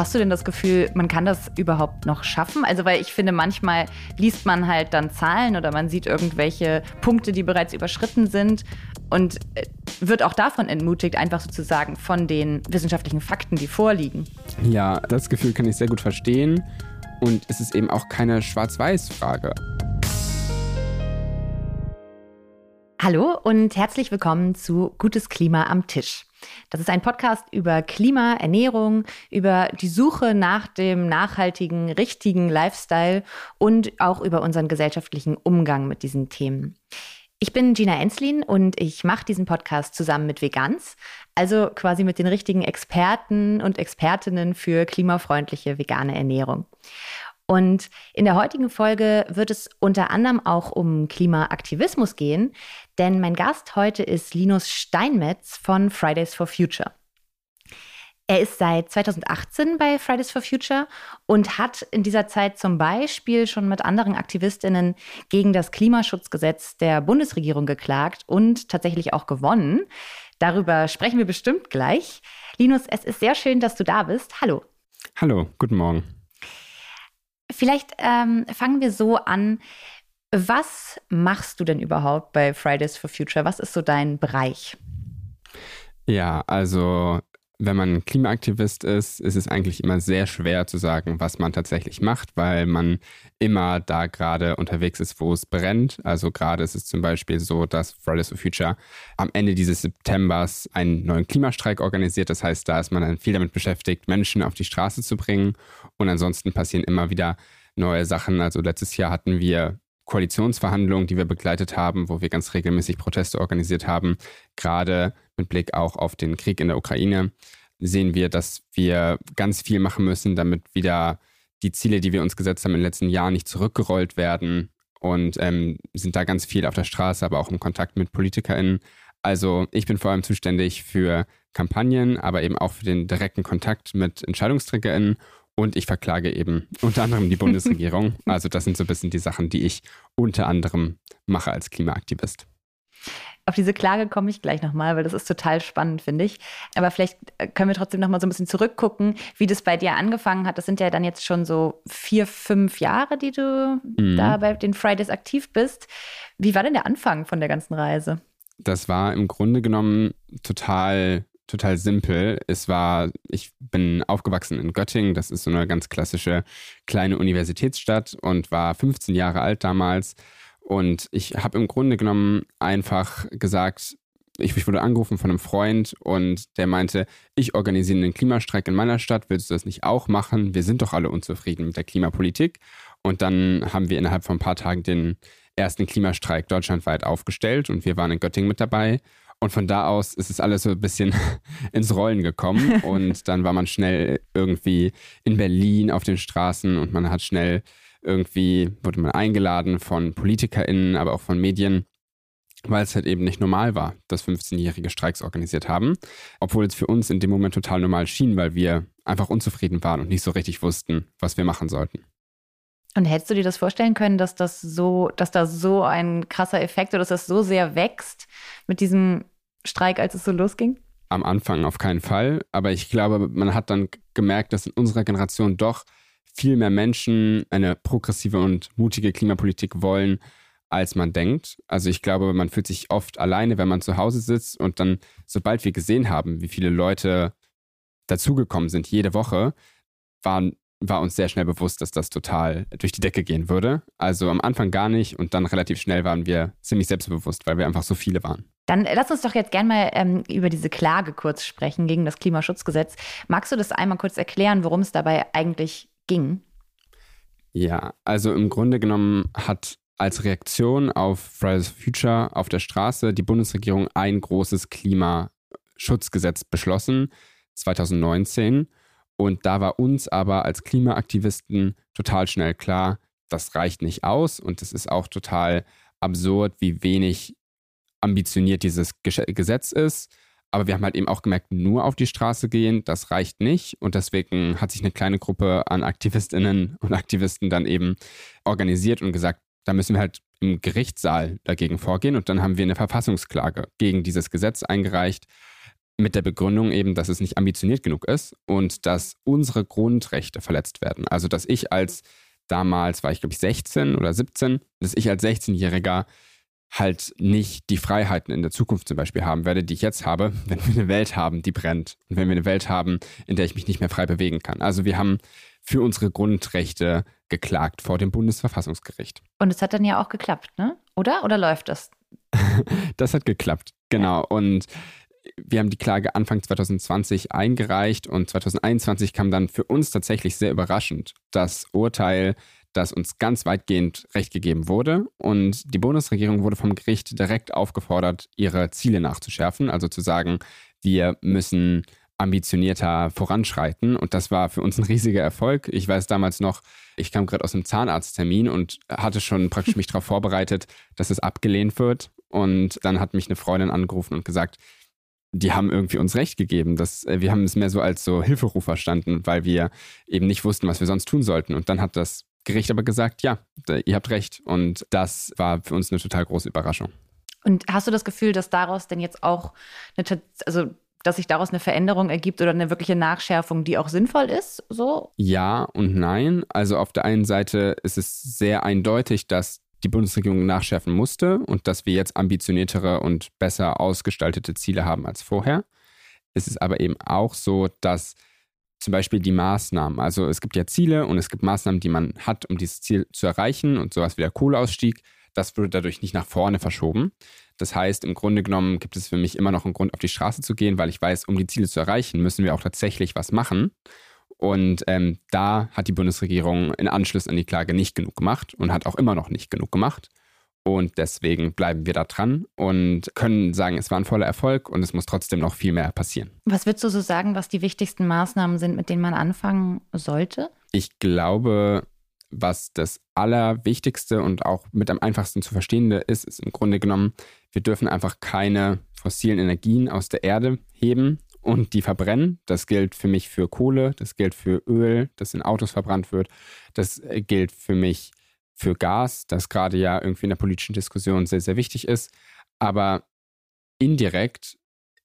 hast du denn das Gefühl, man kann das überhaupt noch schaffen? Also, weil ich finde, manchmal liest man halt dann Zahlen oder man sieht irgendwelche Punkte, die bereits überschritten sind und äh, wird auch davon entmutigt, einfach sozusagen von den wissenschaftlichen Fakten, die vorliegen. Ja, das Gefühl kann ich sehr gut verstehen. Und es ist eben auch keine Schwarz-Weiß-Frage. Hallo und herzlich willkommen zu Gutes Klima am Tisch. Das ist ein Podcast über Klima, Ernährung, über die Suche nach dem nachhaltigen, richtigen Lifestyle und auch über unseren gesellschaftlichen Umgang mit diesen Themen. Ich bin Gina Enslin und ich mache diesen Podcast zusammen mit Vegans, also quasi mit den richtigen Experten und Expertinnen für klimafreundliche vegane Ernährung. Und in der heutigen Folge wird es unter anderem auch um Klimaaktivismus gehen, denn mein Gast heute ist Linus Steinmetz von Fridays for Future. Er ist seit 2018 bei Fridays for Future und hat in dieser Zeit zum Beispiel schon mit anderen Aktivistinnen gegen das Klimaschutzgesetz der Bundesregierung geklagt und tatsächlich auch gewonnen. Darüber sprechen wir bestimmt gleich. Linus, es ist sehr schön, dass du da bist. Hallo. Hallo, guten Morgen. Vielleicht ähm, fangen wir so an. Was machst du denn überhaupt bei Fridays for Future? Was ist so dein Bereich? Ja, also wenn man Klimaaktivist ist, ist es eigentlich immer sehr schwer zu sagen, was man tatsächlich macht, weil man immer da gerade unterwegs ist, wo es brennt. Also gerade ist es zum Beispiel so, dass Fridays for Future am Ende dieses Septembers einen neuen Klimastreik organisiert. Das heißt, da ist man dann viel damit beschäftigt, Menschen auf die Straße zu bringen. Und ansonsten passieren immer wieder neue Sachen. Also letztes Jahr hatten wir Koalitionsverhandlungen, die wir begleitet haben, wo wir ganz regelmäßig Proteste organisiert haben, gerade mit Blick auch auf den Krieg in der Ukraine, sehen wir, dass wir ganz viel machen müssen, damit wieder die Ziele, die wir uns gesetzt haben in den letzten Jahren, nicht zurückgerollt werden und ähm, sind da ganz viel auf der Straße, aber auch im Kontakt mit PolitikerInnen. Also ich bin vor allem zuständig für Kampagnen, aber eben auch für den direkten Kontakt mit EntscheidungsträgerInnen und ich verklage eben unter anderem die Bundesregierung. Also das sind so ein bisschen die Sachen, die ich unter anderem mache als Klimaaktivist. Auf diese Klage komme ich gleich nochmal, weil das ist total spannend, finde ich. Aber vielleicht äh, können wir trotzdem nochmal so ein bisschen zurückgucken, wie das bei dir angefangen hat. Das sind ja dann jetzt schon so vier, fünf Jahre, die du mhm. da bei den Fridays aktiv bist. Wie war denn der Anfang von der ganzen Reise? Das war im Grunde genommen total total simpel. Es war, ich bin aufgewachsen in Göttingen, das ist so eine ganz klassische kleine Universitätsstadt und war 15 Jahre alt damals und ich habe im Grunde genommen einfach gesagt, ich, ich, wurde angerufen von einem Freund und der meinte, ich organisiere einen Klimastreik in meiner Stadt, willst du das nicht auch machen? Wir sind doch alle unzufrieden mit der Klimapolitik. Und dann haben wir innerhalb von ein paar Tagen den ersten Klimastreik deutschlandweit aufgestellt und wir waren in Göttingen mit dabei. Und von da aus ist es alles so ein bisschen ins Rollen gekommen. Und dann war man schnell irgendwie in Berlin auf den Straßen und man hat schnell irgendwie wurde man eingeladen von PolitikerInnen, aber auch von Medien, weil es halt eben nicht normal war, dass 15-jährige Streiks organisiert haben. Obwohl es für uns in dem Moment total normal schien, weil wir einfach unzufrieden waren und nicht so richtig wussten, was wir machen sollten. Und hättest du dir das vorstellen können, dass das so, dass da so ein krasser Effekt oder dass das so sehr wächst mit diesem Streik, als es so losging? Am Anfang auf keinen Fall, aber ich glaube, man hat dann gemerkt, dass in unserer Generation doch viel mehr Menschen eine progressive und mutige Klimapolitik wollen, als man denkt. Also ich glaube, man fühlt sich oft alleine, wenn man zu Hause sitzt und dann, sobald wir gesehen haben, wie viele Leute dazugekommen sind jede Woche, waren, war uns sehr schnell bewusst, dass das total durch die Decke gehen würde. Also am Anfang gar nicht und dann relativ schnell waren wir ziemlich selbstbewusst, weil wir einfach so viele waren. Dann lass uns doch jetzt gerne mal ähm, über diese Klage kurz sprechen gegen das Klimaschutzgesetz. Magst du das einmal kurz erklären, worum es dabei eigentlich ging? Ja, also im Grunde genommen hat als Reaktion auf Fridays for Future auf der Straße die Bundesregierung ein großes Klimaschutzgesetz beschlossen, 2019. Und da war uns aber als Klimaaktivisten total schnell klar, das reicht nicht aus und es ist auch total absurd, wie wenig ambitioniert dieses Gesetz ist. Aber wir haben halt eben auch gemerkt, nur auf die Straße gehen, das reicht nicht. Und deswegen hat sich eine kleine Gruppe an Aktivistinnen und Aktivisten dann eben organisiert und gesagt, da müssen wir halt im Gerichtssaal dagegen vorgehen. Und dann haben wir eine Verfassungsklage gegen dieses Gesetz eingereicht. Mit der Begründung eben, dass es nicht ambitioniert genug ist und dass unsere Grundrechte verletzt werden. Also dass ich als damals war ich glaube ich 16 oder 17, dass ich als 16-Jähriger halt nicht die Freiheiten in der Zukunft zum Beispiel haben werde, die ich jetzt habe, wenn wir eine Welt haben, die brennt und wenn wir eine Welt haben, in der ich mich nicht mehr frei bewegen kann. Also wir haben für unsere Grundrechte geklagt vor dem Bundesverfassungsgericht. Und es hat dann ja auch geklappt, ne? Oder? Oder läuft das? das hat geklappt, genau. Und wir haben die Klage Anfang 2020 eingereicht und 2021 kam dann für uns tatsächlich sehr überraschend das Urteil, dass uns ganz weitgehend Recht gegeben wurde und die Bundesregierung wurde vom Gericht direkt aufgefordert, ihre Ziele nachzuschärfen, also zu sagen, wir müssen ambitionierter voranschreiten. Und das war für uns ein riesiger Erfolg. Ich weiß damals noch, ich kam gerade aus einem Zahnarzttermin und hatte schon praktisch mich darauf vorbereitet, dass es abgelehnt wird. Und dann hat mich eine Freundin angerufen und gesagt, die haben irgendwie uns recht gegeben. Dass, äh, wir haben es mehr so als so Hilferuf verstanden, weil wir eben nicht wussten, was wir sonst tun sollten. Und dann hat das Gericht aber gesagt, ja, ihr habt recht. Und das war für uns eine total große Überraschung. Und hast du das Gefühl, dass daraus denn jetzt auch eine, also dass sich daraus eine Veränderung ergibt oder eine wirkliche Nachschärfung, die auch sinnvoll ist? So? Ja und nein. Also auf der einen Seite ist es sehr eindeutig, dass die Bundesregierung nachschärfen musste und dass wir jetzt ambitioniertere und besser ausgestaltete Ziele haben als vorher. Es ist aber eben auch so, dass zum Beispiel die Maßnahmen, also es gibt ja Ziele und es gibt Maßnahmen, die man hat, um dieses Ziel zu erreichen und sowas wie der Kohleausstieg, das wurde dadurch nicht nach vorne verschoben. Das heißt, im Grunde genommen gibt es für mich immer noch einen Grund, auf die Straße zu gehen, weil ich weiß, um die Ziele zu erreichen, müssen wir auch tatsächlich was machen. Und ähm, da hat die Bundesregierung in Anschluss an die Klage nicht genug gemacht und hat auch immer noch nicht genug gemacht. Und deswegen bleiben wir da dran und können sagen, es war ein voller Erfolg und es muss trotzdem noch viel mehr passieren. Was würdest du so sagen, was die wichtigsten Maßnahmen sind, mit denen man anfangen sollte? Ich glaube, was das Allerwichtigste und auch mit am einfachsten zu verstehende ist, ist im Grunde genommen, wir dürfen einfach keine fossilen Energien aus der Erde heben und die verbrennen. Das gilt für mich für Kohle, das gilt für Öl, das in Autos verbrannt wird. Das äh, gilt für mich für Gas, das gerade ja irgendwie in der politischen Diskussion sehr, sehr wichtig ist. Aber indirekt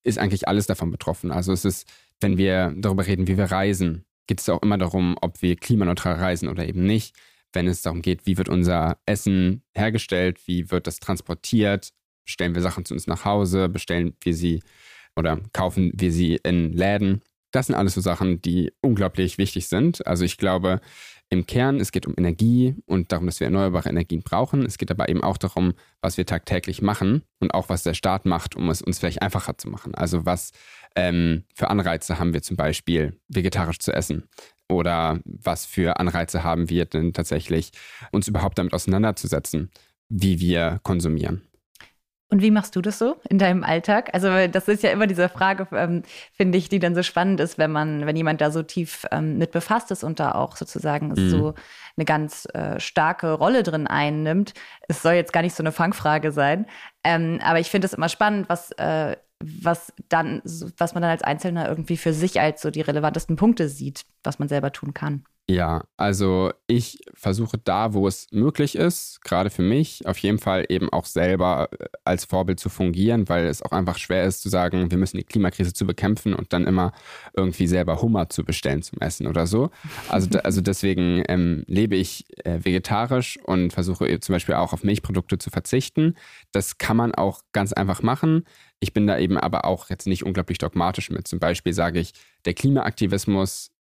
ist eigentlich alles davon betroffen. Also es ist, wenn wir darüber reden, wie wir reisen, geht es auch immer darum, ob wir klimaneutral reisen oder eben nicht. Wenn es darum geht, wie wird unser Essen hergestellt, wie wird das transportiert, bestellen wir Sachen zu uns nach Hause, bestellen wir sie oder kaufen wir sie in Läden. Das sind alles so Sachen, die unglaublich wichtig sind. Also ich glaube, im Kern, es geht um Energie und darum, dass wir erneuerbare Energien brauchen. Es geht aber eben auch darum, was wir tagtäglich machen und auch was der Staat macht, um es uns vielleicht einfacher zu machen. Also was ähm, für Anreize haben wir zum Beispiel, vegetarisch zu essen? Oder was für Anreize haben wir denn tatsächlich, uns überhaupt damit auseinanderzusetzen, wie wir konsumieren? Und wie machst du das so in deinem Alltag? Also das ist ja immer diese Frage, ähm, finde ich, die dann so spannend ist, wenn man, wenn jemand da so tief ähm, mit befasst ist und da auch sozusagen mhm. so eine ganz äh, starke Rolle drin einnimmt. Es soll jetzt gar nicht so eine Fangfrage sein, ähm, aber ich finde es immer spannend, was äh, was dann, was man dann als Einzelner irgendwie für sich als so die relevantesten Punkte sieht, was man selber tun kann. Ja, also ich versuche da, wo es möglich ist, gerade für mich, auf jeden Fall eben auch selber äh, als Vorbild zu fungieren, weil es auch einfach schwer ist zu sagen, wir müssen die Klimakrise zu bekämpfen und dann immer irgendwie selber Hummer zu bestellen zum Essen oder so. Also, also deswegen ähm, lebe ich äh, vegetarisch und versuche zum Beispiel auch auf Milchprodukte zu verzichten. Das kann man auch ganz einfach machen. Ich bin da eben aber auch jetzt nicht unglaublich dogmatisch mit. Zum Beispiel sage ich, der Klimaaktivismus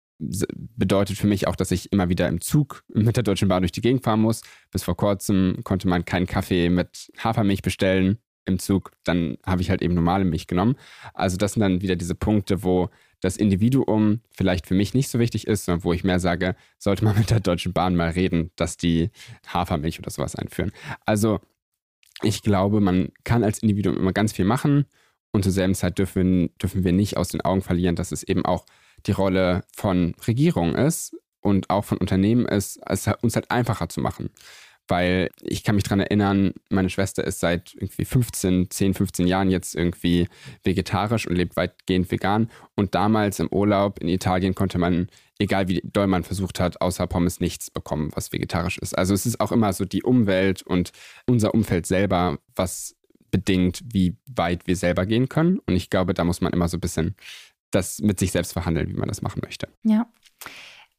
bedeutet für mich auch, dass ich immer wieder im Zug mit der Deutschen Bahn durch die Gegend fahren muss. Bis vor kurzem konnte man keinen Kaffee mit Hafermilch bestellen im Zug. Dann habe ich halt eben normale Milch genommen. Also das sind dann wieder diese Punkte, wo das Individuum vielleicht für mich nicht so wichtig ist, sondern wo ich mehr sage, sollte man mit der Deutschen Bahn mal reden, dass die Hafermilch oder sowas einführen. Also ich glaube, man kann als Individuum immer ganz viel machen und zur selben Zeit dürfen, dürfen wir nicht aus den Augen verlieren, dass es eben auch die Rolle von Regierung ist und auch von Unternehmen ist, es uns halt einfacher zu machen. Weil ich kann mich daran erinnern, meine Schwester ist seit irgendwie 15, 10, 15 Jahren jetzt irgendwie vegetarisch und lebt weitgehend vegan. Und damals im Urlaub in Italien konnte man, egal wie doll man versucht hat, außer Pommes nichts bekommen, was vegetarisch ist. Also es ist auch immer so die Umwelt und unser Umfeld selber, was bedingt, wie weit wir selber gehen können. Und ich glaube, da muss man immer so ein bisschen das mit sich selbst verhandeln, wie man das machen möchte. Ja.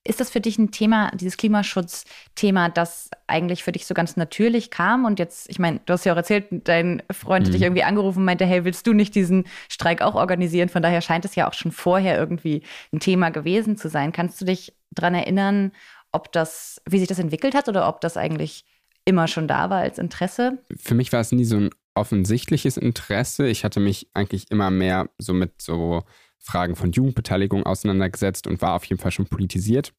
Ist das für dich ein Thema, dieses Klimaschutzthema, das eigentlich für dich so ganz natürlich kam? Und jetzt, ich meine, du hast ja auch erzählt, dein Freund mhm. hat dich irgendwie angerufen und meinte, hey, willst du nicht diesen Streik auch organisieren? Von daher scheint es ja auch schon vorher irgendwie ein Thema gewesen zu sein. Kannst du dich daran erinnern, ob das, wie sich das entwickelt hat oder ob das eigentlich immer schon da war als Interesse? Für mich war es nie so ein offensichtliches Interesse. Ich hatte mich eigentlich immer mehr so mit so Fragen von Jugendbeteiligung auseinandergesetzt und war auf jeden Fall schon politisiert.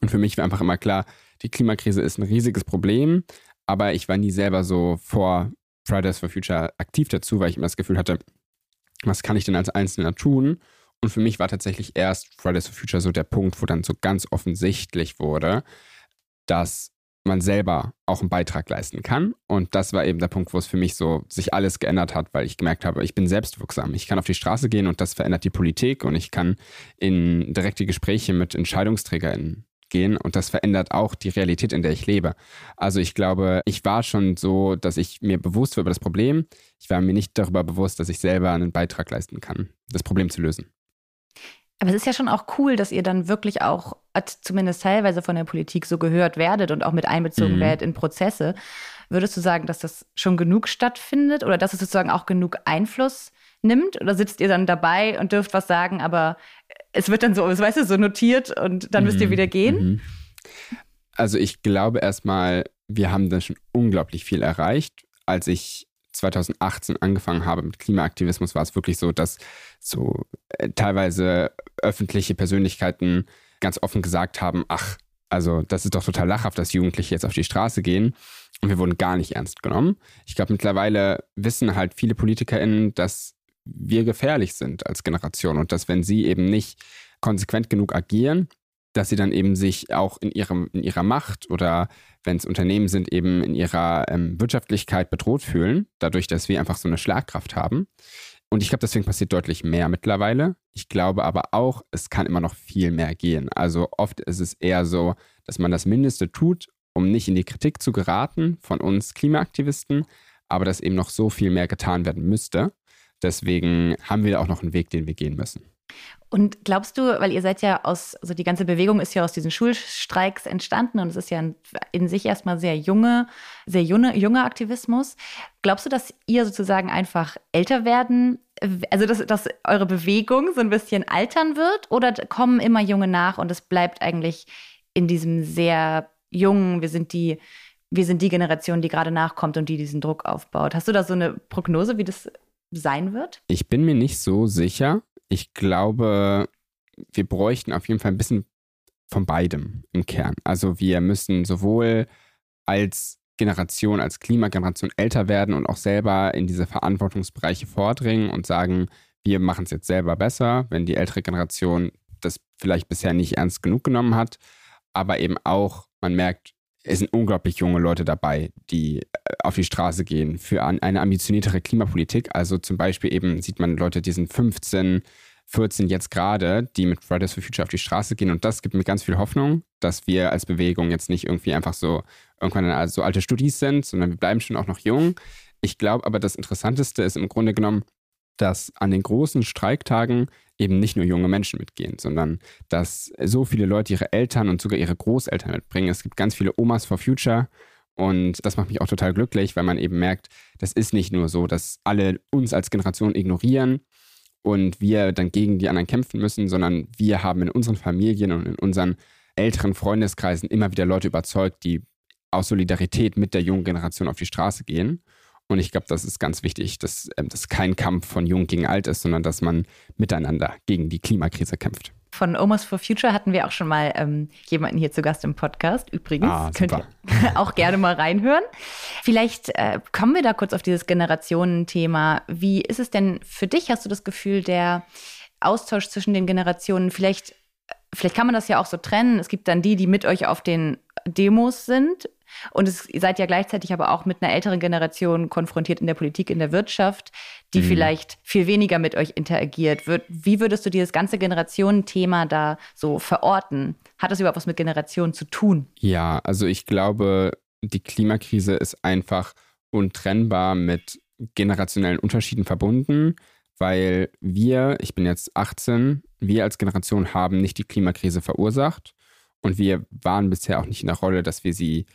Und für mich war einfach immer klar, die Klimakrise ist ein riesiges Problem, aber ich war nie selber so vor Fridays for Future aktiv dazu, weil ich immer das Gefühl hatte, was kann ich denn als Einzelner tun? Und für mich war tatsächlich erst Fridays for Future so der Punkt, wo dann so ganz offensichtlich wurde, dass man selber auch einen Beitrag leisten kann. Und das war eben der Punkt, wo es für mich so sich alles geändert hat, weil ich gemerkt habe, ich bin selbstwirksam. Ich kann auf die Straße gehen und das verändert die Politik und ich kann in direkte Gespräche mit EntscheidungsträgerInnen gehen und das verändert auch die Realität, in der ich lebe. Also ich glaube, ich war schon so, dass ich mir bewusst war über das Problem. Ich war mir nicht darüber bewusst, dass ich selber einen Beitrag leisten kann, das Problem zu lösen. Aber es ist ja schon auch cool, dass ihr dann wirklich auch zumindest teilweise von der Politik so gehört werdet und auch mit einbezogen mhm. werdet in Prozesse. Würdest du sagen, dass das schon genug stattfindet oder dass es sozusagen auch genug Einfluss nimmt? Oder sitzt ihr dann dabei und dürft was sagen, aber es wird dann so, weißt du, so notiert und dann mhm. müsst ihr mhm. wieder gehen? Mhm. Also ich glaube erstmal, wir haben da schon unglaublich viel erreicht. Als ich 2018 angefangen habe mit Klimaaktivismus, war es wirklich so, dass so äh, teilweise öffentliche Persönlichkeiten ganz offen gesagt haben, ach, also das ist doch total lachhaft, dass Jugendliche jetzt auf die Straße gehen. Und wir wurden gar nicht ernst genommen. Ich glaube, mittlerweile wissen halt viele PolitikerInnen, dass wir gefährlich sind als Generation und dass wenn sie eben nicht konsequent genug agieren, dass sie dann eben sich auch in, ihrem, in ihrer Macht oder wenn es Unternehmen sind, eben in ihrer ähm, Wirtschaftlichkeit bedroht fühlen, dadurch, dass wir einfach so eine Schlagkraft haben. Und ich glaube, deswegen passiert deutlich mehr mittlerweile. Ich glaube aber auch, es kann immer noch viel mehr gehen. Also oft ist es eher so, dass man das Mindeste tut, um nicht in die Kritik zu geraten von uns Klimaaktivisten, aber dass eben noch so viel mehr getan werden müsste. Deswegen haben wir auch noch einen Weg, den wir gehen müssen. Und glaubst du, weil ihr seid ja aus, also die ganze Bewegung ist ja aus diesen Schulstreiks entstanden und es ist ja in sich erstmal sehr junge, sehr junge, junger Aktivismus. Glaubst du, dass ihr sozusagen einfach älter werden, also dass, dass eure Bewegung so ein bisschen altern wird oder kommen immer Junge nach und es bleibt eigentlich in diesem sehr jungen, wir sind die, wir sind die Generation, die gerade nachkommt und die diesen Druck aufbaut. Hast du da so eine Prognose, wie das sein wird? Ich bin mir nicht so sicher. Ich glaube, wir bräuchten auf jeden Fall ein bisschen von beidem im Kern. Also wir müssen sowohl als Generation, als Klimageneration älter werden und auch selber in diese Verantwortungsbereiche vordringen und sagen, wir machen es jetzt selber besser, wenn die ältere Generation das vielleicht bisher nicht ernst genug genommen hat. Aber eben auch, man merkt, es sind unglaublich junge Leute dabei, die äh, auf die Straße gehen für eine ambitioniertere Klimapolitik. Also zum Beispiel eben sieht man Leute, die sind 15, 14 jetzt gerade, die mit Fridays for Future auf die Straße gehen. Und das gibt mir ganz viel Hoffnung, dass wir als Bewegung jetzt nicht irgendwie einfach so irgendwann so alte Studis sind, sondern wir bleiben schon auch noch jung. Ich glaube aber, das Interessanteste ist im Grunde genommen, dass an den großen Streiktagen eben nicht nur junge Menschen mitgehen, sondern dass so viele Leute ihre Eltern und sogar ihre Großeltern mitbringen. Es gibt ganz viele Omas for Future und das macht mich auch total glücklich, weil man eben merkt, das ist nicht nur so, dass alle uns als Generation ignorieren und wir dann gegen die anderen kämpfen müssen, sondern wir haben in unseren Familien und in unseren älteren Freundeskreisen immer wieder Leute überzeugt, die aus Solidarität mit der jungen Generation auf die Straße gehen. Und ich glaube, das ist ganz wichtig, dass ähm, das kein Kampf von Jung gegen Alt ist, sondern dass man miteinander gegen die Klimakrise kämpft. Von Almost for Future hatten wir auch schon mal ähm, jemanden hier zu Gast im Podcast. Übrigens, ah, könnt ihr auch gerne mal reinhören. Vielleicht äh, kommen wir da kurz auf dieses Generationenthema. Wie ist es denn für dich? Hast du das Gefühl, der Austausch zwischen den Generationen, vielleicht, vielleicht kann man das ja auch so trennen. Es gibt dann die, die mit euch auf den Demos sind und es, ihr seid ja gleichzeitig aber auch mit einer älteren Generation konfrontiert in der Politik, in der Wirtschaft, die mhm. vielleicht viel weniger mit euch interagiert. Wie würdest du dieses ganze Generationenthema da so verorten? Hat das überhaupt was mit Generationen zu tun? Ja, also ich glaube, die Klimakrise ist einfach untrennbar mit generationellen Unterschieden verbunden, weil wir, ich bin jetzt 18, wir als Generation haben nicht die Klimakrise verursacht und wir waren bisher auch nicht in der Rolle, dass wir sie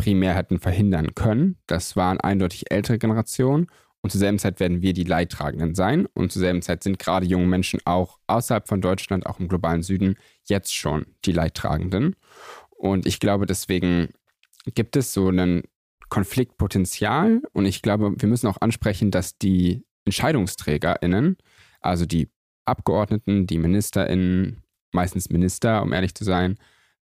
primär hätten verhindern können. Das waren eindeutig ältere Generationen und zur selben Zeit werden wir die Leidtragenden sein. Und zur selben Zeit sind gerade junge Menschen auch außerhalb von Deutschland, auch im globalen Süden, jetzt schon die Leidtragenden. Und ich glaube, deswegen gibt es so ein Konfliktpotenzial. Und ich glaube, wir müssen auch ansprechen, dass die EntscheidungsträgerInnen, also die Abgeordneten, die MinisterInnen, meistens Minister, um ehrlich zu sein,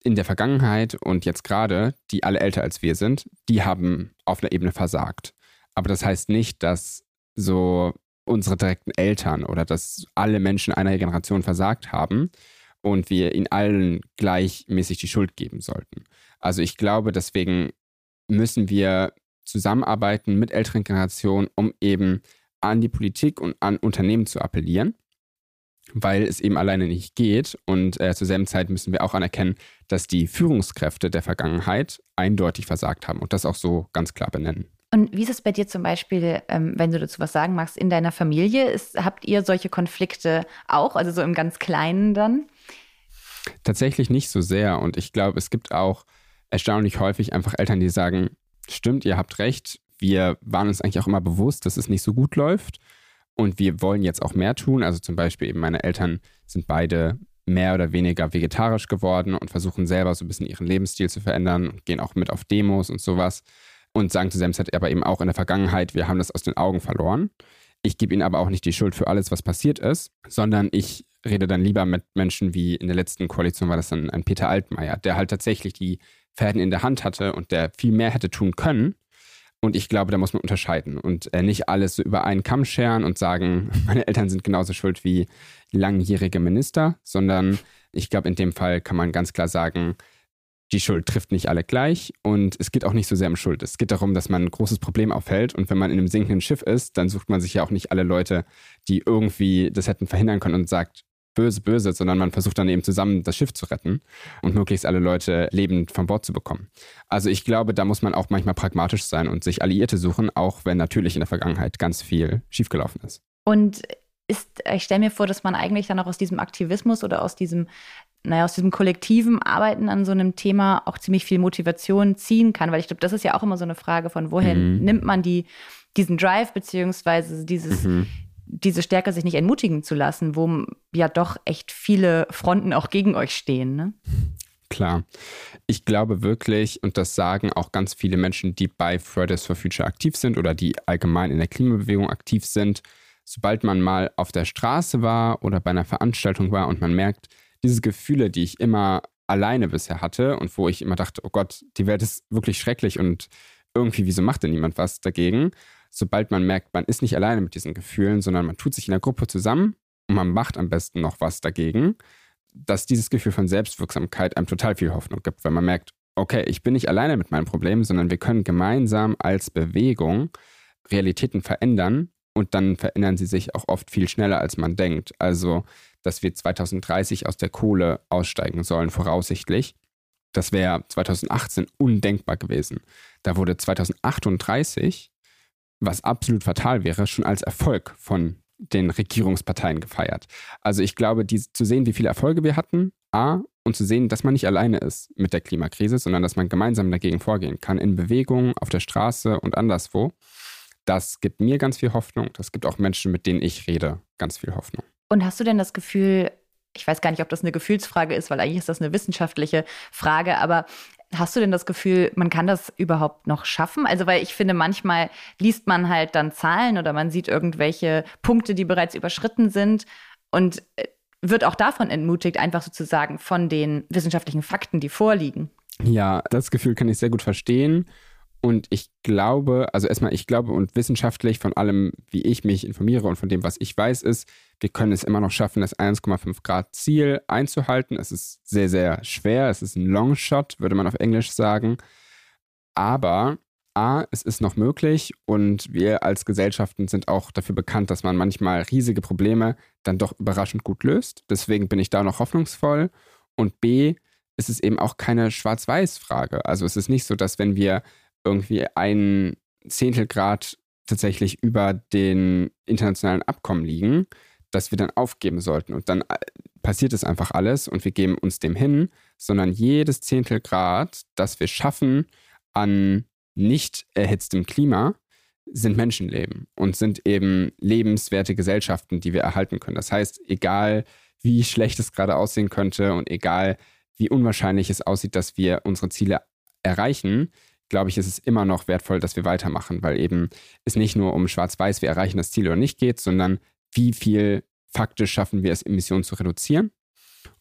in der Vergangenheit und jetzt gerade, die alle älter als wir sind, die haben auf einer Ebene versagt. Aber das heißt nicht, dass so unsere direkten Eltern oder dass alle Menschen einer Generation versagt haben und wir ihnen allen gleichmäßig die Schuld geben sollten. Also ich glaube, deswegen müssen wir zusammenarbeiten mit älteren Generationen, um eben an die Politik und an Unternehmen zu appellieren, weil es eben alleine nicht geht. Und äh, zur selben Zeit müssen wir auch anerkennen, dass die Führungskräfte der Vergangenheit eindeutig versagt haben und das auch so ganz klar benennen. Und wie ist es bei dir zum Beispiel, ähm, wenn du dazu was sagen magst, in deiner Familie? Ist, habt ihr solche Konflikte auch, also so im ganz Kleinen dann? Tatsächlich nicht so sehr. Und ich glaube, es gibt auch erstaunlich häufig einfach Eltern, die sagen, stimmt, ihr habt recht, wir waren uns eigentlich auch immer bewusst, dass es nicht so gut läuft. Und wir wollen jetzt auch mehr tun. Also zum Beispiel eben meine Eltern sind beide mehr oder weniger vegetarisch geworden und versuchen selber so ein bisschen ihren Lebensstil zu verändern gehen auch mit auf Demos und sowas und sagen zu Semset aber eben auch in der Vergangenheit, wir haben das aus den Augen verloren. Ich gebe ihnen aber auch nicht die Schuld für alles, was passiert ist, sondern ich rede dann lieber mit Menschen wie in der letzten Koalition war das dann ein Peter Altmaier, der halt tatsächlich die Fäden in der Hand hatte und der viel mehr hätte tun können. Und ich glaube, da muss man unterscheiden und äh, nicht alles so über einen Kamm scheren und sagen, meine Eltern sind genauso schuld wie langjährige Minister, sondern ich glaube, in dem Fall kann man ganz klar sagen, die Schuld trifft nicht alle gleich und es geht auch nicht so sehr um Schuld. Es geht darum, dass man ein großes Problem aufhält und wenn man in einem sinkenden Schiff ist, dann sucht man sich ja auch nicht alle Leute, die irgendwie das hätten verhindern können und sagt, böse, böse, sondern man versucht dann eben zusammen das Schiff zu retten und möglichst alle Leute lebend von Bord zu bekommen. Also ich glaube, da muss man auch manchmal pragmatisch sein und sich Alliierte suchen, auch wenn natürlich in der Vergangenheit ganz viel schiefgelaufen ist. Und ist, ich stelle mir vor, dass man eigentlich dann auch aus diesem Aktivismus oder aus diesem naja, aus diesem kollektiven Arbeiten an so einem Thema auch ziemlich viel Motivation ziehen kann, weil ich glaube, das ist ja auch immer so eine Frage von, woher mhm. nimmt man die, diesen Drive, beziehungsweise dieses, mhm. Diese Stärke, sich nicht entmutigen zu lassen, wo ja doch echt viele Fronten auch gegen euch stehen. Ne? Klar. Ich glaube wirklich, und das sagen auch ganz viele Menschen, die bei Fridays for Future aktiv sind oder die allgemein in der Klimabewegung aktiv sind, sobald man mal auf der Straße war oder bei einer Veranstaltung war und man merkt, diese Gefühle, die ich immer alleine bisher hatte und wo ich immer dachte, oh Gott, die Welt ist wirklich schrecklich und irgendwie, wieso macht denn niemand was dagegen? Sobald man merkt, man ist nicht alleine mit diesen Gefühlen, sondern man tut sich in der Gruppe zusammen und man macht am besten noch was dagegen, dass dieses Gefühl von Selbstwirksamkeit einem total viel Hoffnung gibt, weil man merkt, okay, ich bin nicht alleine mit meinem Problem, sondern wir können gemeinsam als Bewegung Realitäten verändern und dann verändern sie sich auch oft viel schneller, als man denkt. Also dass wir 2030 aus der Kohle aussteigen sollen, voraussichtlich. Das wäre 2018 undenkbar gewesen. Da wurde 2038, was absolut fatal wäre, schon als Erfolg von den Regierungsparteien gefeiert. Also ich glaube, die, zu sehen, wie viele Erfolge wir hatten, A, und zu sehen, dass man nicht alleine ist mit der Klimakrise, sondern dass man gemeinsam dagegen vorgehen kann, in Bewegungen, auf der Straße und anderswo. Das gibt mir ganz viel Hoffnung. Das gibt auch Menschen, mit denen ich rede, ganz viel Hoffnung. Und hast du denn das Gefühl, ich weiß gar nicht, ob das eine Gefühlsfrage ist, weil eigentlich ist das eine wissenschaftliche Frage, aber Hast du denn das Gefühl, man kann das überhaupt noch schaffen? Also, weil ich finde, manchmal liest man halt dann Zahlen oder man sieht irgendwelche Punkte, die bereits überschritten sind und äh, wird auch davon entmutigt, einfach sozusagen von den wissenschaftlichen Fakten, die vorliegen. Ja, das Gefühl kann ich sehr gut verstehen. Und ich glaube, also erstmal, ich glaube und wissenschaftlich von allem, wie ich mich informiere und von dem, was ich weiß, ist, wir können es immer noch schaffen, das 1,5 Grad Ziel einzuhalten. Es ist sehr, sehr schwer. Es ist ein Longshot, würde man auf Englisch sagen. Aber A, es ist noch möglich und wir als Gesellschaften sind auch dafür bekannt, dass man manchmal riesige Probleme dann doch überraschend gut löst. Deswegen bin ich da noch hoffnungsvoll. Und B, ist es eben auch keine Schwarz-Weiß-Frage. Also es ist nicht so, dass wenn wir irgendwie ein Zehntelgrad tatsächlich über den internationalen Abkommen liegen, dass wir dann aufgeben sollten. Und dann äh, passiert es einfach alles und wir geben uns dem hin, sondern jedes Zehntel Grad, das wir schaffen an nicht erhitztem Klima, sind Menschenleben und sind eben lebenswerte Gesellschaften, die wir erhalten können. Das heißt, egal wie schlecht es gerade aussehen könnte und egal wie unwahrscheinlich es aussieht, dass wir unsere Ziele erreichen, glaube ich, ist es immer noch wertvoll, dass wir weitermachen, weil eben es nicht nur um schwarz-weiß, wir erreichen das Ziel oder nicht geht, sondern wie viel faktisch schaffen wir es, Emissionen zu reduzieren.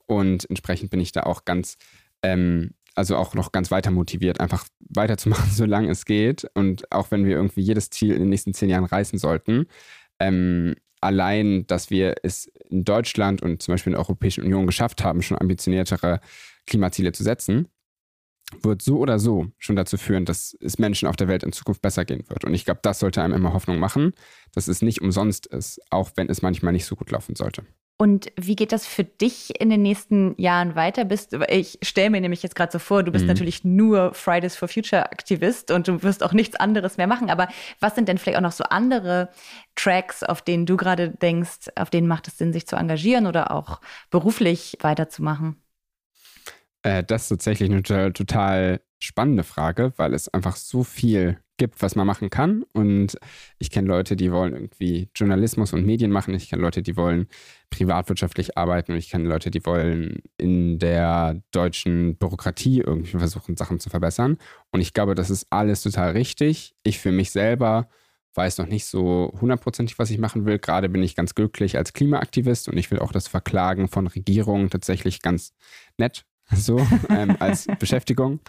Und entsprechend bin ich da auch ganz, ähm, also auch noch ganz weiter motiviert, einfach weiterzumachen, solange es geht. Und auch wenn wir irgendwie jedes Ziel in den nächsten zehn Jahren reißen sollten, ähm, allein, dass wir es in Deutschland und zum Beispiel in der Europäischen Union geschafft haben, schon ambitioniertere Klimaziele zu setzen, wird so oder so schon dazu führen, dass es Menschen auf der Welt in Zukunft besser gehen wird. Und ich glaube, das sollte einem immer Hoffnung machen, dass es nicht umsonst ist, auch wenn es manchmal nicht so gut laufen sollte. Und wie geht das für dich in den nächsten Jahren weiter? Bist, ich stelle mir nämlich jetzt gerade so vor, du bist mhm. natürlich nur Fridays for Future Aktivist und du wirst auch nichts anderes mehr machen. Aber was sind denn vielleicht auch noch so andere Tracks, auf denen du gerade denkst, auf denen macht es Sinn, sich zu engagieren oder auch beruflich weiterzumachen? Äh, das ist tatsächlich eine total spannende Frage, weil es einfach so viel gibt, was man machen kann. Und ich kenne Leute, die wollen irgendwie Journalismus und Medien machen. Ich kenne Leute, die wollen privatwirtschaftlich arbeiten. Und ich kenne Leute, die wollen in der deutschen Bürokratie irgendwie versuchen, Sachen zu verbessern. Und ich glaube, das ist alles total richtig. Ich für mich selber weiß noch nicht so hundertprozentig, was ich machen will. Gerade bin ich ganz glücklich als Klimaaktivist und ich will auch das Verklagen von Regierungen tatsächlich ganz nett so ähm, als Beschäftigung.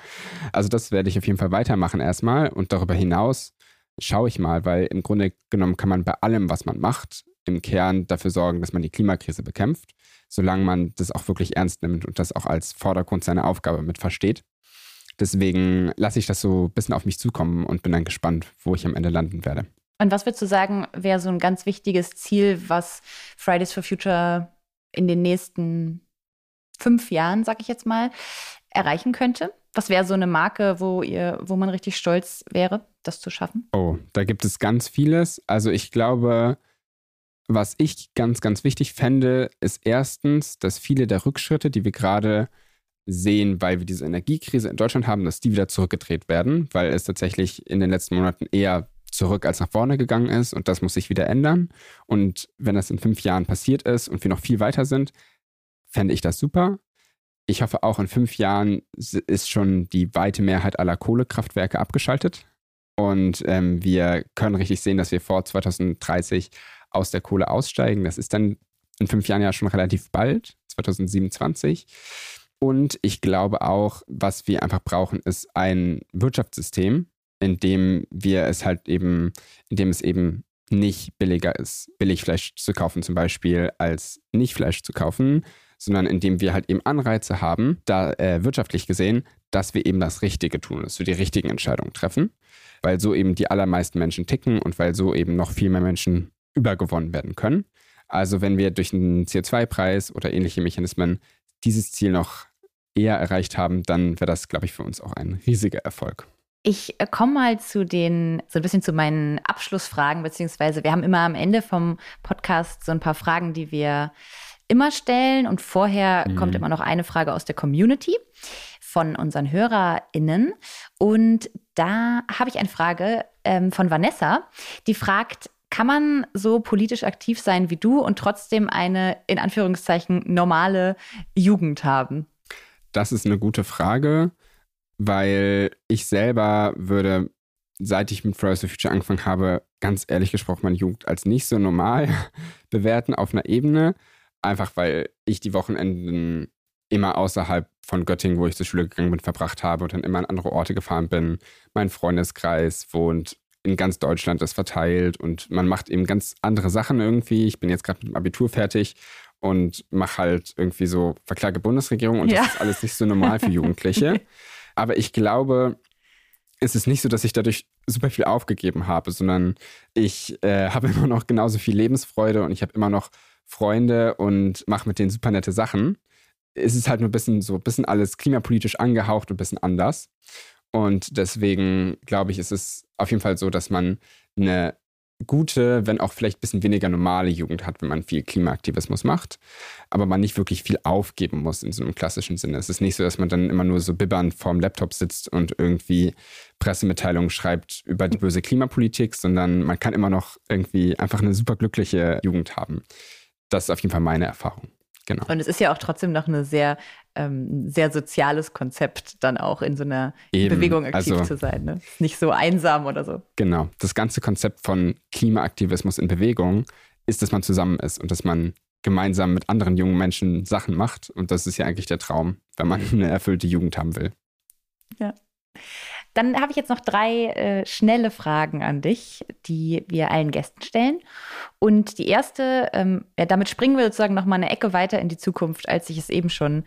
Also das werde ich auf jeden Fall weitermachen erstmal und darüber hinaus schaue ich mal, weil im Grunde genommen kann man bei allem, was man macht, im Kern dafür sorgen, dass man die Klimakrise bekämpft, solange man das auch wirklich ernst nimmt und das auch als Vordergrund seiner Aufgabe mit versteht. Deswegen lasse ich das so ein bisschen auf mich zukommen und bin dann gespannt, wo ich am Ende landen werde. Und was würdest du sagen, wäre so ein ganz wichtiges Ziel, was Fridays for Future in den nächsten fünf Jahren, sag ich jetzt mal, erreichen könnte? Was wäre so eine Marke, wo ihr, wo man richtig stolz wäre, das zu schaffen? Oh, da gibt es ganz vieles. Also ich glaube, was ich ganz, ganz wichtig fände, ist erstens, dass viele der Rückschritte, die wir gerade sehen, weil wir diese Energiekrise in Deutschland haben, dass die wieder zurückgedreht werden, weil es tatsächlich in den letzten Monaten eher zurück als nach vorne gegangen ist und das muss sich wieder ändern. Und wenn das in fünf Jahren passiert ist und wir noch viel weiter sind, fände ich das super. Ich hoffe auch in fünf Jahren ist schon die weite Mehrheit aller Kohlekraftwerke abgeschaltet. Und ähm, wir können richtig sehen, dass wir vor 2030 aus der Kohle aussteigen. Das ist dann in fünf Jahren ja schon relativ bald, 2027. Und ich glaube auch, was wir einfach brauchen, ist ein Wirtschaftssystem, in dem wir es halt eben, in dem es eben nicht billiger ist, Billigfleisch zu kaufen zum Beispiel, als nicht Fleisch zu kaufen, sondern indem wir halt eben Anreize haben, da äh, wirtschaftlich gesehen, dass wir eben das Richtige tun, dass wir die richtigen Entscheidungen treffen, weil so eben die allermeisten Menschen ticken und weil so eben noch viel mehr Menschen übergewonnen werden können. Also wenn wir durch einen CO2-Preis oder ähnliche Mechanismen dieses Ziel noch eher erreicht haben, dann wäre das, glaube ich, für uns auch ein riesiger Erfolg. Ich äh, komme mal zu den, so ein bisschen zu meinen Abschlussfragen, beziehungsweise wir haben immer am Ende vom Podcast so ein paar Fragen, die wir immer stellen. Und vorher mhm. kommt immer noch eine Frage aus der Community von unseren HörerInnen. Und da habe ich eine Frage ähm, von Vanessa, die fragt, kann man so politisch aktiv sein wie du und trotzdem eine in Anführungszeichen normale Jugend haben? Das ist eine gute Frage, weil ich selber würde, seit ich mit Fridays for Future angefangen habe, ganz ehrlich gesprochen meine Jugend als nicht so normal bewerten auf einer Ebene. Einfach weil ich die Wochenenden immer außerhalb von Göttingen, wo ich zur Schule gegangen bin, verbracht habe und dann immer an andere Orte gefahren bin. Mein Freundeskreis wohnt in ganz Deutschland, ist verteilt und man macht eben ganz andere Sachen irgendwie. Ich bin jetzt gerade mit dem Abitur fertig und mache halt irgendwie so Verklage Bundesregierung und ja. das ist alles nicht so normal für Jugendliche. Aber ich glaube, es ist nicht so, dass ich dadurch super viel aufgegeben habe, sondern ich äh, habe immer noch genauso viel Lebensfreude und ich habe immer noch Freunde und mache mit denen super nette Sachen. Es ist halt nur ein bisschen so, ein bisschen alles klimapolitisch angehaucht und ein bisschen anders. Und deswegen glaube ich, ist es auf jeden Fall so, dass man eine gute, wenn auch vielleicht ein bisschen weniger normale Jugend hat, wenn man viel Klimaaktivismus macht, aber man nicht wirklich viel aufgeben muss in so einem klassischen Sinne. Es ist nicht so, dass man dann immer nur so bibbernd vorm Laptop sitzt und irgendwie Pressemitteilungen schreibt über die böse Klimapolitik, sondern man kann immer noch irgendwie einfach eine super glückliche Jugend haben. Das ist auf jeden Fall meine Erfahrung. Genau. Und es ist ja auch trotzdem noch ein sehr, ähm, sehr soziales Konzept, dann auch in so einer Eben. Bewegung aktiv also, zu sein. Ne? Nicht so einsam oder so. Genau. Das ganze Konzept von Klimaaktivismus in Bewegung ist, dass man zusammen ist und dass man gemeinsam mit anderen jungen Menschen Sachen macht. Und das ist ja eigentlich der Traum, wenn man eine erfüllte Jugend haben will. Ja. Dann habe ich jetzt noch drei äh, schnelle Fragen an dich, die wir allen Gästen stellen. Und die erste, ähm, ja, damit springen wir sozusagen noch mal eine Ecke weiter in die Zukunft, als ich es eben schon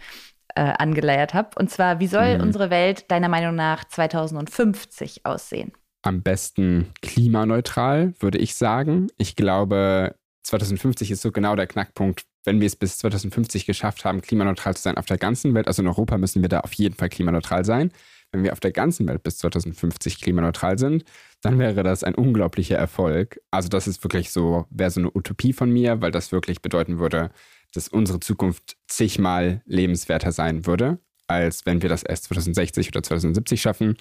äh, angeleiert habe. Und zwar, wie soll mhm. unsere Welt deiner Meinung nach 2050 aussehen? Am besten klimaneutral, würde ich sagen. Ich glaube, 2050 ist so genau der Knackpunkt, wenn wir es bis 2050 geschafft haben, klimaneutral zu sein auf der ganzen Welt. Also in Europa müssen wir da auf jeden Fall klimaneutral sein wenn wir auf der ganzen Welt bis 2050 klimaneutral sind, dann wäre das ein unglaublicher Erfolg. Also das ist wirklich so, wäre so eine Utopie von mir, weil das wirklich bedeuten würde, dass unsere Zukunft zigmal lebenswerter sein würde, als wenn wir das erst 2060 oder 2070 schaffen,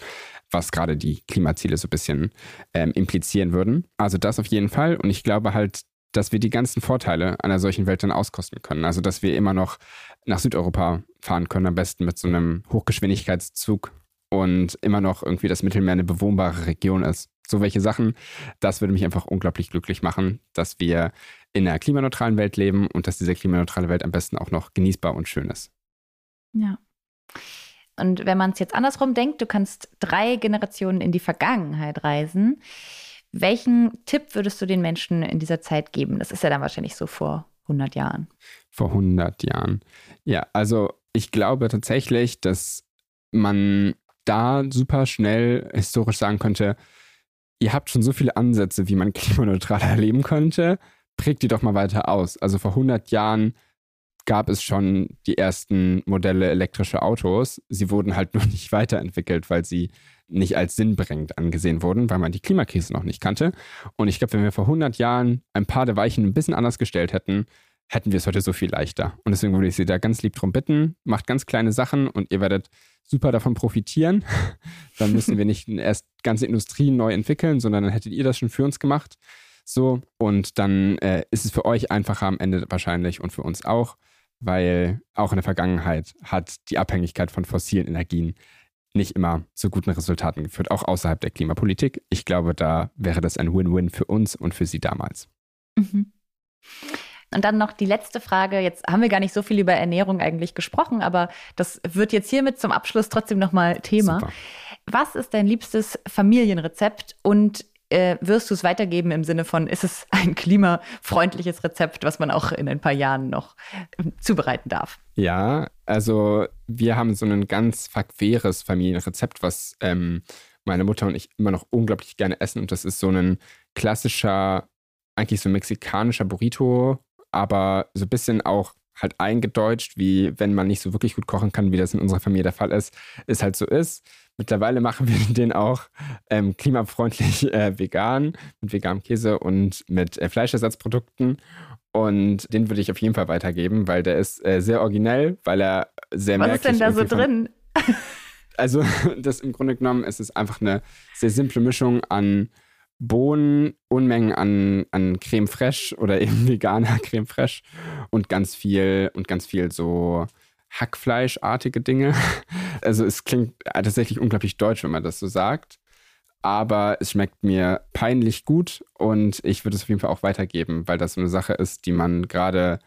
was gerade die Klimaziele so ein bisschen ähm, implizieren würden. Also das auf jeden Fall. Und ich glaube halt, dass wir die ganzen Vorteile einer solchen Welt dann auskosten können. Also dass wir immer noch nach Südeuropa fahren können, am besten mit so einem Hochgeschwindigkeitszug und immer noch irgendwie das Mittelmeer eine bewohnbare Region ist. So welche Sachen, das würde mich einfach unglaublich glücklich machen, dass wir in einer klimaneutralen Welt leben und dass diese klimaneutrale Welt am besten auch noch genießbar und schön ist. Ja. Und wenn man es jetzt andersrum denkt, du kannst drei Generationen in die Vergangenheit reisen. Welchen Tipp würdest du den Menschen in dieser Zeit geben? Das ist ja dann wahrscheinlich so vor 100 Jahren. Vor 100 Jahren. Ja, also ich glaube tatsächlich, dass man da super schnell historisch sagen könnte, ihr habt schon so viele Ansätze, wie man klimaneutral erleben könnte, prägt die doch mal weiter aus. Also vor 100 Jahren gab es schon die ersten Modelle elektrischer Autos. Sie wurden halt nur nicht weiterentwickelt, weil sie nicht als sinnbringend angesehen wurden, weil man die Klimakrise noch nicht kannte. Und ich glaube, wenn wir vor 100 Jahren ein paar der Weichen ein bisschen anders gestellt hätten, hätten wir es heute so viel leichter. Und deswegen würde ich Sie da ganz lieb drum bitten, macht ganz kleine Sachen und ihr werdet super davon profitieren. dann müssen wir nicht erst ganze Industrien neu entwickeln, sondern dann hättet ihr das schon für uns gemacht. So, und dann äh, ist es für euch einfacher am Ende wahrscheinlich und für uns auch, weil auch in der Vergangenheit hat die Abhängigkeit von fossilen Energien nicht immer zu guten Resultaten geführt, auch außerhalb der Klimapolitik. Ich glaube, da wäre das ein Win-Win für uns und für Sie damals. Mhm. Und dann noch die letzte Frage. Jetzt haben wir gar nicht so viel über Ernährung eigentlich gesprochen, aber das wird jetzt hiermit zum Abschluss trotzdem nochmal Thema. Super. Was ist dein liebstes Familienrezept und äh, wirst du es weitergeben im Sinne von, ist es ein klimafreundliches Rezept, was man auch in ein paar Jahren noch äh, zubereiten darf? Ja, also wir haben so ein ganz verqueres Familienrezept, was ähm, meine Mutter und ich immer noch unglaublich gerne essen. Und das ist so ein klassischer, eigentlich so mexikanischer Burrito aber so ein bisschen auch halt eingedeutscht, wie wenn man nicht so wirklich gut kochen kann, wie das in unserer Familie der Fall ist, ist halt so ist. Mittlerweile machen wir den auch ähm, klimafreundlich äh, vegan, mit veganem Käse und mit äh, Fleischersatzprodukten. Und den würde ich auf jeden Fall weitergeben, weil der ist äh, sehr originell, weil er sehr Was ist denn da so drin? also, das im Grunde genommen ist es einfach eine sehr simple Mischung an Bohnen, Unmengen an, an Creme fraiche oder eben veganer Creme fraiche und ganz viel und ganz viel so Hackfleischartige Dinge. Also es klingt tatsächlich unglaublich deutsch, wenn man das so sagt. Aber es schmeckt mir peinlich gut und ich würde es auf jeden Fall auch weitergeben, weil das so eine Sache ist, die man gerade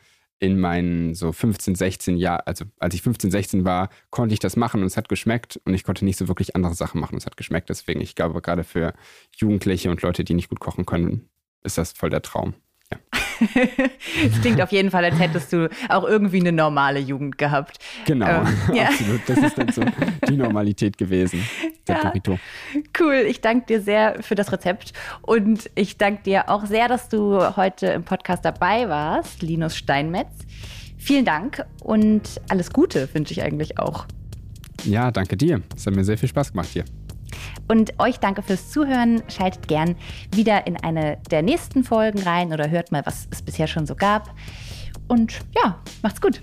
in meinen so 15, 16 Jahren, also als ich 15, 16 war, konnte ich das machen und es hat geschmeckt und ich konnte nicht so wirklich andere Sachen machen und es hat geschmeckt. Deswegen, ich glaube, gerade für Jugendliche und Leute, die nicht gut kochen können, ist das voll der Traum. Ja. Es klingt auf jeden Fall, als hättest du auch irgendwie eine normale Jugend gehabt. Genau, ähm, ja. absolut. Das ist dann so die Normalität gewesen, der ja. Burrito. Cool, ich danke dir sehr für das Rezept und ich danke dir auch sehr, dass du heute im Podcast dabei warst, Linus Steinmetz. Vielen Dank und alles Gute wünsche ich eigentlich auch. Ja, danke dir. Es hat mir sehr viel Spaß gemacht hier. Und euch danke fürs Zuhören. Schaltet gern wieder in eine der nächsten Folgen rein oder hört mal, was es bisher schon so gab. Und ja, macht's gut.